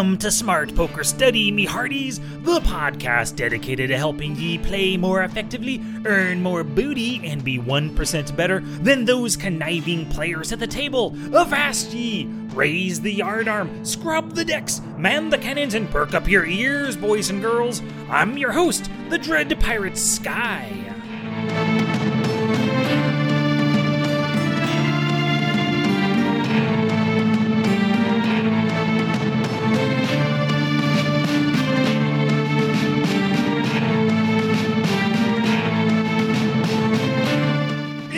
Welcome to Smart Poker Study, me hearties, the podcast dedicated to helping ye play more effectively, earn more booty, and be 1% better than those conniving players at the table. Avast ye! Raise the yardarm, scrub the decks, man the cannons, and perk up your ears, boys and girls. I'm your host, the Dread Pirate Sky.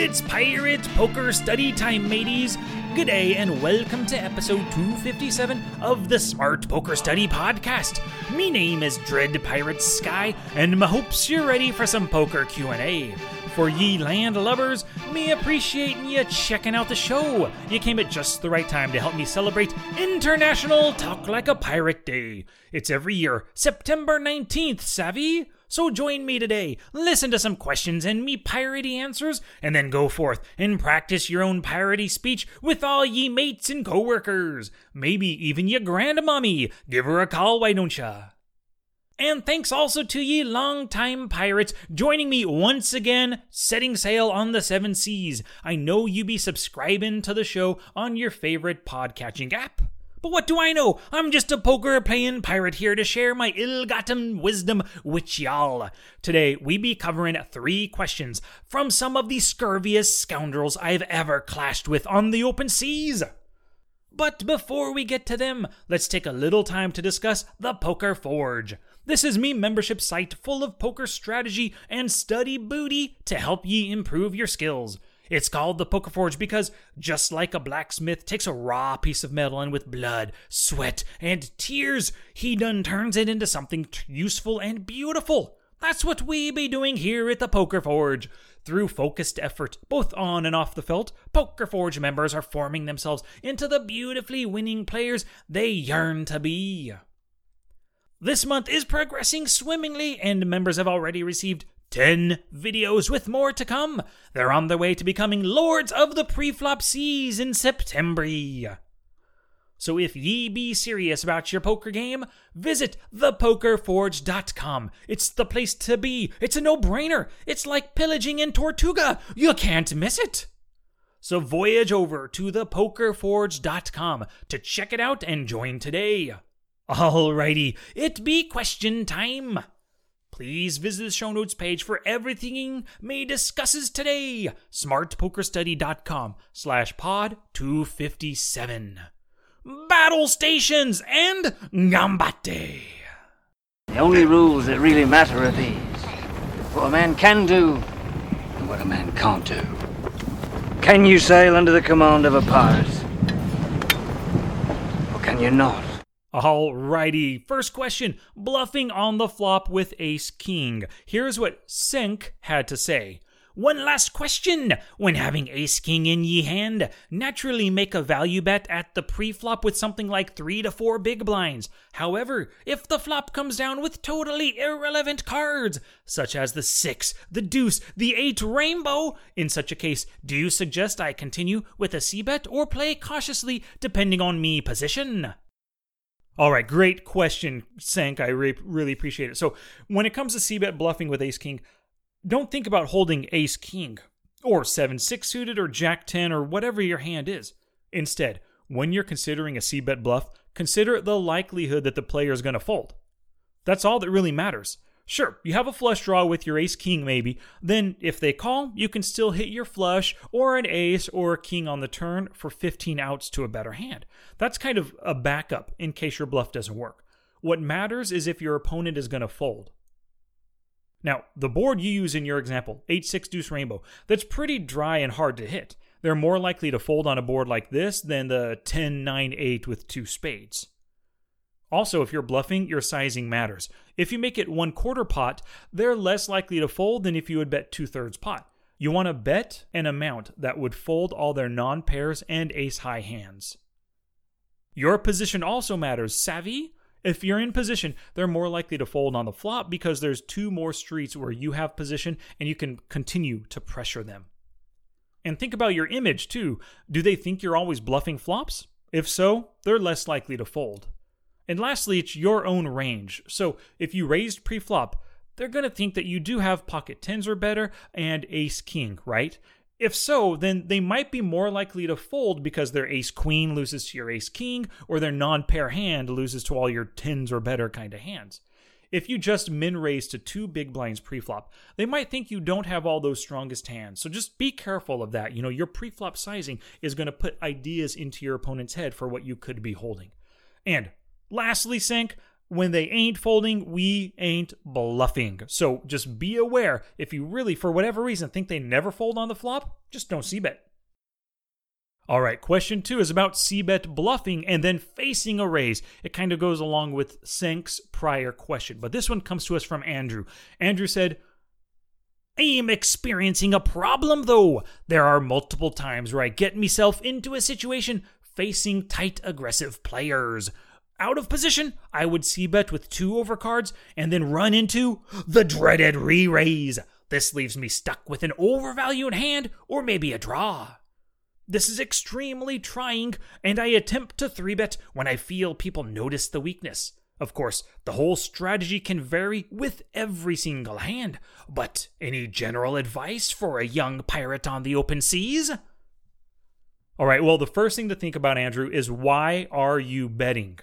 It's Pirate Poker Study Time, mateys. Good day and welcome to episode 257 of the Smart Poker Study Podcast. Me name is Dread Pirate Sky, and my hopes you're ready for some poker Q&A. For ye land lovers, me appreciating you checking out the show. You came at just the right time to help me celebrate International Talk Like a Pirate Day. It's every year, September 19th, savvy? So join me today, listen to some questions and me piratey answers, and then go forth and practice your own piratey speech with all ye mates and coworkers. Maybe even your grandmommy. Give her a call, why don't ya? And thanks also to ye long-time pirates joining me once again, setting sail on the seven seas. I know you be subscribing to the show on your favorite podcatching app. But what do I know? I'm just a poker playing pirate here to share my ill gotten wisdom with y'all. Today, we be covering three questions from some of the scurviest scoundrels I've ever clashed with on the open seas. But before we get to them, let's take a little time to discuss the Poker Forge. This is me membership site full of poker strategy and study booty to help ye improve your skills. It's called the Poker Forge because, just like a blacksmith takes a raw piece of metal and with blood, sweat, and tears, he done turns it into something useful and beautiful. That's what we be doing here at the Poker Forge. Through focused effort, both on and off the felt, Poker Forge members are forming themselves into the beautifully winning players they yearn to be. This month is progressing swimmingly, and members have already received 10 videos with more to come. They're on their way to becoming Lords of the Preflop Seas in September. So if ye be serious about your poker game, visit thepokerforge.com. It's the place to be. It's a no-brainer. It's like pillaging in Tortuga. You can't miss it. So voyage over to thepokerforge.com to check it out and join today. Alrighty, it be question time. Please visit the show notes page for everything May discusses today. smartpokerstudy.com slash pod 257. Battle stations and gambate. The only rules that really matter are these what a man can do and what a man can't do. Can you sail under the command of a pirate? Or can you not? Alrighty, first question bluffing on the flop with ace king. Here's what Sink had to say. One last question. When having ace king in ye hand, naturally make a value bet at the pre-flop with something like 3 to 4 big blinds. However, if the flop comes down with totally irrelevant cards, such as the 6, the deuce, the 8 rainbow, in such a case, do you suggest I continue with a c bet or play cautiously depending on me position? All right, great question, Sank. I re- really appreciate it. So, when it comes to c-bet bluffing with ace king, don't think about holding ace king or 7 6 suited or jack 10 or whatever your hand is. Instead, when you're considering a c-bet bluff, consider the likelihood that the player is going to fold. That's all that really matters. Sure, you have a flush draw with your ace king, maybe. Then, if they call, you can still hit your flush or an ace or a king on the turn for 15 outs to a better hand. That's kind of a backup in case your bluff doesn't work. What matters is if your opponent is going to fold. Now, the board you use in your example, 8 6 deuce rainbow, that's pretty dry and hard to hit. They're more likely to fold on a board like this than the 10 9 8 with two spades. Also, if you're bluffing, your sizing matters. If you make it one quarter pot, they're less likely to fold than if you would bet two thirds pot. You want to bet an amount that would fold all their non pairs and ace high hands. Your position also matters, savvy? If you're in position, they're more likely to fold on the flop because there's two more streets where you have position and you can continue to pressure them. And think about your image too. Do they think you're always bluffing flops? If so, they're less likely to fold. And lastly, it's your own range. So if you raised preflop, they're going to think that you do have pocket tens or better and ace king, right? If so, then they might be more likely to fold because their ace queen loses to your ace king, or their non pair hand loses to all your tens or better kind of hands. If you just min raise to two big blinds preflop, they might think you don't have all those strongest hands. So just be careful of that. You know, your preflop sizing is going to put ideas into your opponent's head for what you could be holding. And lastly, Sync, when they ain't folding, we ain't bluffing. So just be aware if you really, for whatever reason, think they never fold on the flop, just don't c bet. All right, question two is about c-bet bluffing and then facing a raise. It kind of goes along with Sync's prior question, but this one comes to us from Andrew. Andrew said, I am experiencing a problem though. There are multiple times where I get myself into a situation facing tight aggressive players. Out of position, I would c-bet with two overcards and then run into the dreaded re-raise. This leaves me stuck with an overvalued hand or maybe a draw. This is extremely trying, and I attempt to 3 bet when I feel people notice the weakness. Of course, the whole strategy can vary with every single hand, but any general advice for a young pirate on the open seas? All right, well, the first thing to think about, Andrew, is why are you betting?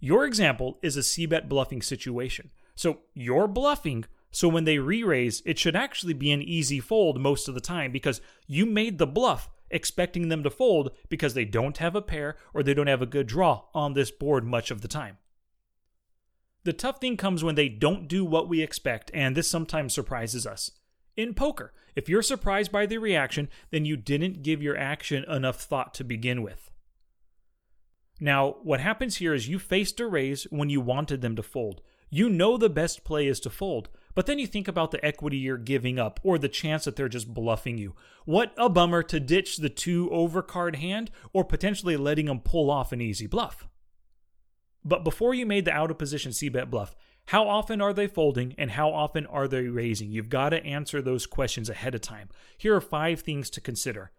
Your example is a c bet bluffing situation. So you're bluffing, so when they re raise, it should actually be an easy fold most of the time because you made the bluff expecting them to fold because they don't have a pair or they don't have a good draw on this board much of the time. The tough thing comes when they don't do what we expect, and this sometimes surprises us. In poker, if you're surprised by the reaction, then you didn't give your action enough thought to begin with. Now, what happens here is you faced a raise when you wanted them to fold. You know the best play is to fold, but then you think about the equity you're giving up or the chance that they're just bluffing you. What a bummer to ditch the two overcard hand or potentially letting them pull off an easy bluff. But before you made the out of position C bet bluff, how often are they folding and how often are they raising? You've got to answer those questions ahead of time. Here are five things to consider.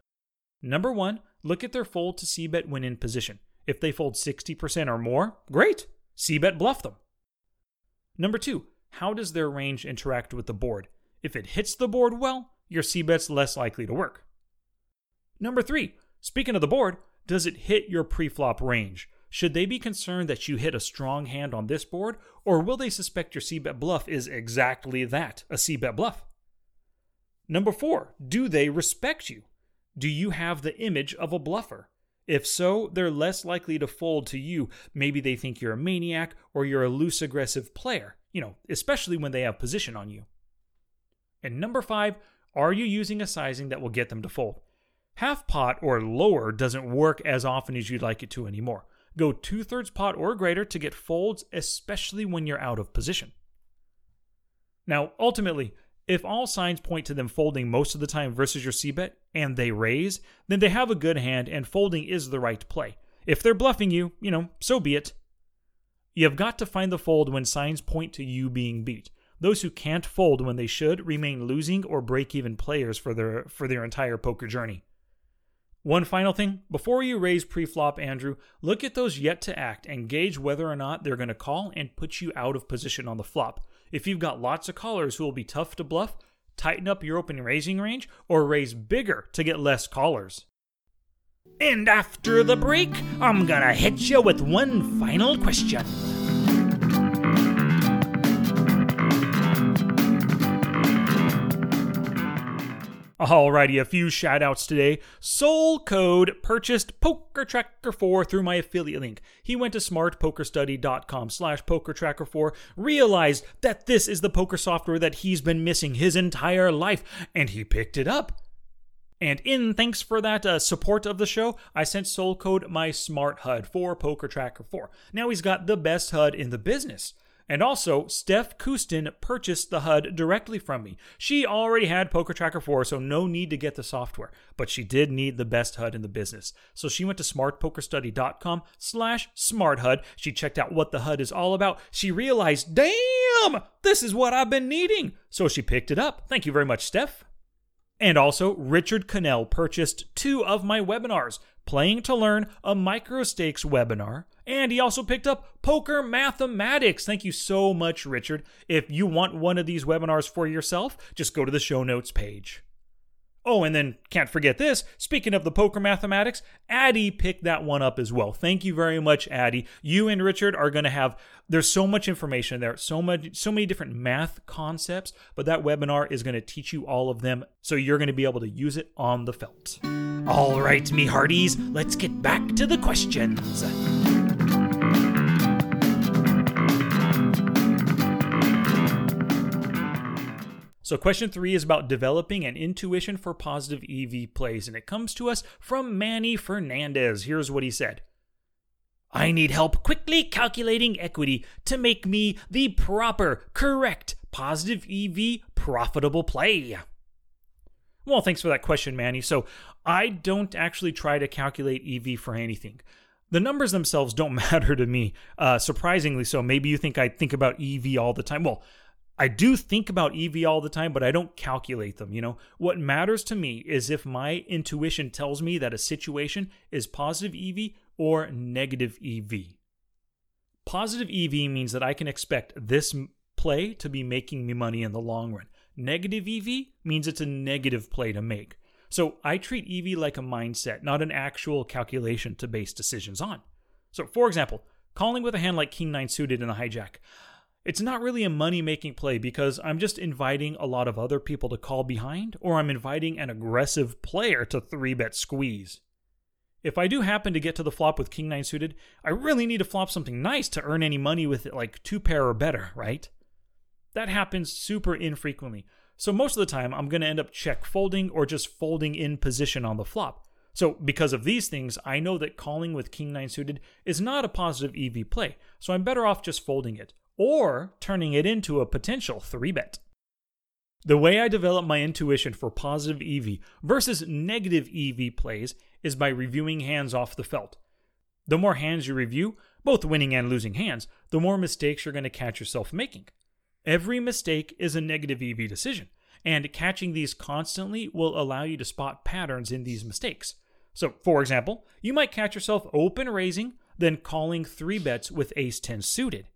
Number one, look at their fold to C bet when in position. If they fold 60% or more, great. C bet bluff them. Number two, how does their range interact with the board? If it hits the board well, your C bet's less likely to work. Number three, speaking of the board, does it hit your preflop range? Should they be concerned that you hit a strong hand on this board, or will they suspect your C bet bluff is exactly that, a C bet bluff? Number four, do they respect you? Do you have the image of a bluffer? If so, they're less likely to fold to you. Maybe they think you're a maniac or you're a loose aggressive player you know, especially when they have position on you. And number five, are you using a sizing that will get them to fold? Half pot or lower doesn't work as often as you'd like it to anymore. Go two thirds pot or greater to get folds, especially when you're out of position. Now, ultimately, if all signs point to them folding most of the time versus your C bet and they raise, then they have a good hand and folding is the right play. If they're bluffing you, you know, so be it. You have got to find the fold when signs point to you being beat. Those who can't fold when they should remain losing or break even players for their for their entire poker journey. One final thing, before you raise preflop Andrew, look at those yet to act and gauge whether or not they're going to call and put you out of position on the flop. If you've got lots of callers who will be tough to bluff, tighten up your open raising range or raise bigger to get less callers. And after the break, I'm gonna hit you with one final question. Alrighty, a few shoutouts today. Soul Code purchased Poker Tracker 4 through my affiliate link. He went to smartpokerstudy.com slash pokertracker4, realized that this is the poker software that he's been missing his entire life, and he picked it up. And in thanks for that uh, support of the show, I sent Soul Code my smart HUD for Poker Tracker 4. Now he's got the best HUD in the business. And also, Steph Kustin purchased the HUD directly from me. She already had Poker Tracker 4, so no need to get the software. But she did need the best HUD in the business. So she went to smartpokerstudy.com slash smarthud. She checked out what the HUD is all about. She realized, damn, this is what I've been needing. So she picked it up. Thank you very much, Steph. And also, Richard Cannell purchased two of my webinars Playing to Learn, a micro stakes webinar, And he also picked up Poker Mathematics. Thank you so much, Richard. If you want one of these webinars for yourself, just go to the show notes page. Oh, and then can't forget this. Speaking of the poker mathematics, Addie picked that one up as well. Thank you very much, Addie. You and Richard are going to have there's so much information there, so much so many different math concepts, but that webinar is going to teach you all of them so you're going to be able to use it on the felt. All right, me hearties, let's get back to the questions. So, question three is about developing an intuition for positive EV plays, and it comes to us from Manny Fernandez. Here's what he said I need help quickly calculating equity to make me the proper, correct, positive EV profitable play. Well, thanks for that question, Manny. So, I don't actually try to calculate EV for anything. The numbers themselves don't matter to me, uh, surprisingly so. Maybe you think I think about EV all the time. Well, I do think about EV all the time, but I don't calculate them. You know, what matters to me is if my intuition tells me that a situation is positive EV or negative EV. Positive EV means that I can expect this play to be making me money in the long run. Negative EV means it's a negative play to make. So I treat EV like a mindset, not an actual calculation to base decisions on. So, for example, calling with a hand like King 9 suited in the hijack it's not really a money making play because I'm just inviting a lot of other people to call behind, or I'm inviting an aggressive player to 3 bet squeeze. If I do happen to get to the flop with King 9 suited, I really need to flop something nice to earn any money with it, like 2 pair or better, right? That happens super infrequently. So most of the time, I'm going to end up check folding or just folding in position on the flop. So, because of these things, I know that calling with King 9 suited is not a positive EV play, so I'm better off just folding it or turning it into a potential 3 bet. The way I develop my intuition for positive EV versus negative EV plays is by reviewing hands off the felt. The more hands you review, both winning and losing hands, the more mistakes you're going to catch yourself making. Every mistake is a negative EV decision, and catching these constantly will allow you to spot patterns in these mistakes. So, for example, you might catch yourself open raising, then calling three bets with ace 10 suited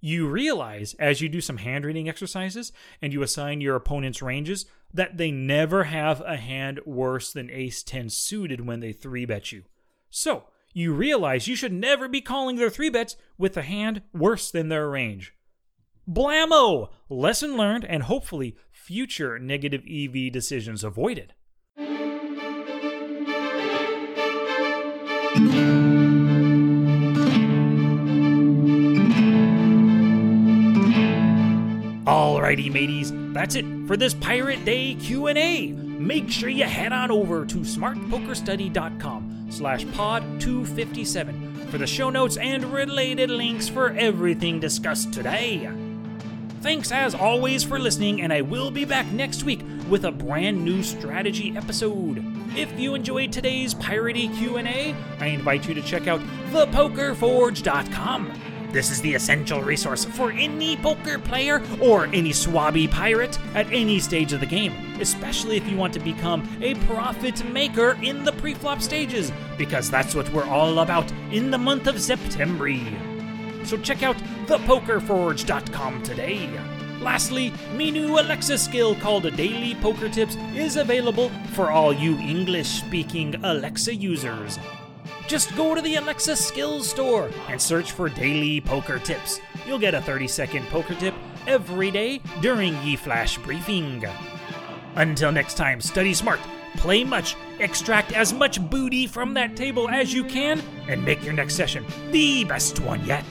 you realize as you do some hand reading exercises and you assign your opponent's ranges that they never have a hand worse than ace 10 suited when they 3 bet you. So, you realize you should never be calling their 3 bets with a hand worse than their range. Blammo! Lesson learned and hopefully future negative EV decisions avoided. Alrighty, mateys, that's it for this Pirate Day Q&A. Make sure you head on over to smartpokerstudy.com slash pod 257 for the show notes and related links for everything discussed today. Thanks as always for listening, and I will be back next week with a brand new strategy episode. If you enjoyed today's piratey Q&A, I invite you to check out thepokerforge.com this is the essential resource for any poker player or any swabby pirate at any stage of the game, especially if you want to become a profit maker in the preflop stages, because that's what we're all about in the month of September. So check out thepokerforge.com today. Lastly, my new Alexa skill called Daily Poker Tips is available for all you English speaking Alexa users. Just go to the Alexa Skills Store and search for daily poker tips. You'll get a 30 second poker tip every day during Ye Flash Briefing. Until next time, study smart, play much, extract as much booty from that table as you can, and make your next session the best one yet.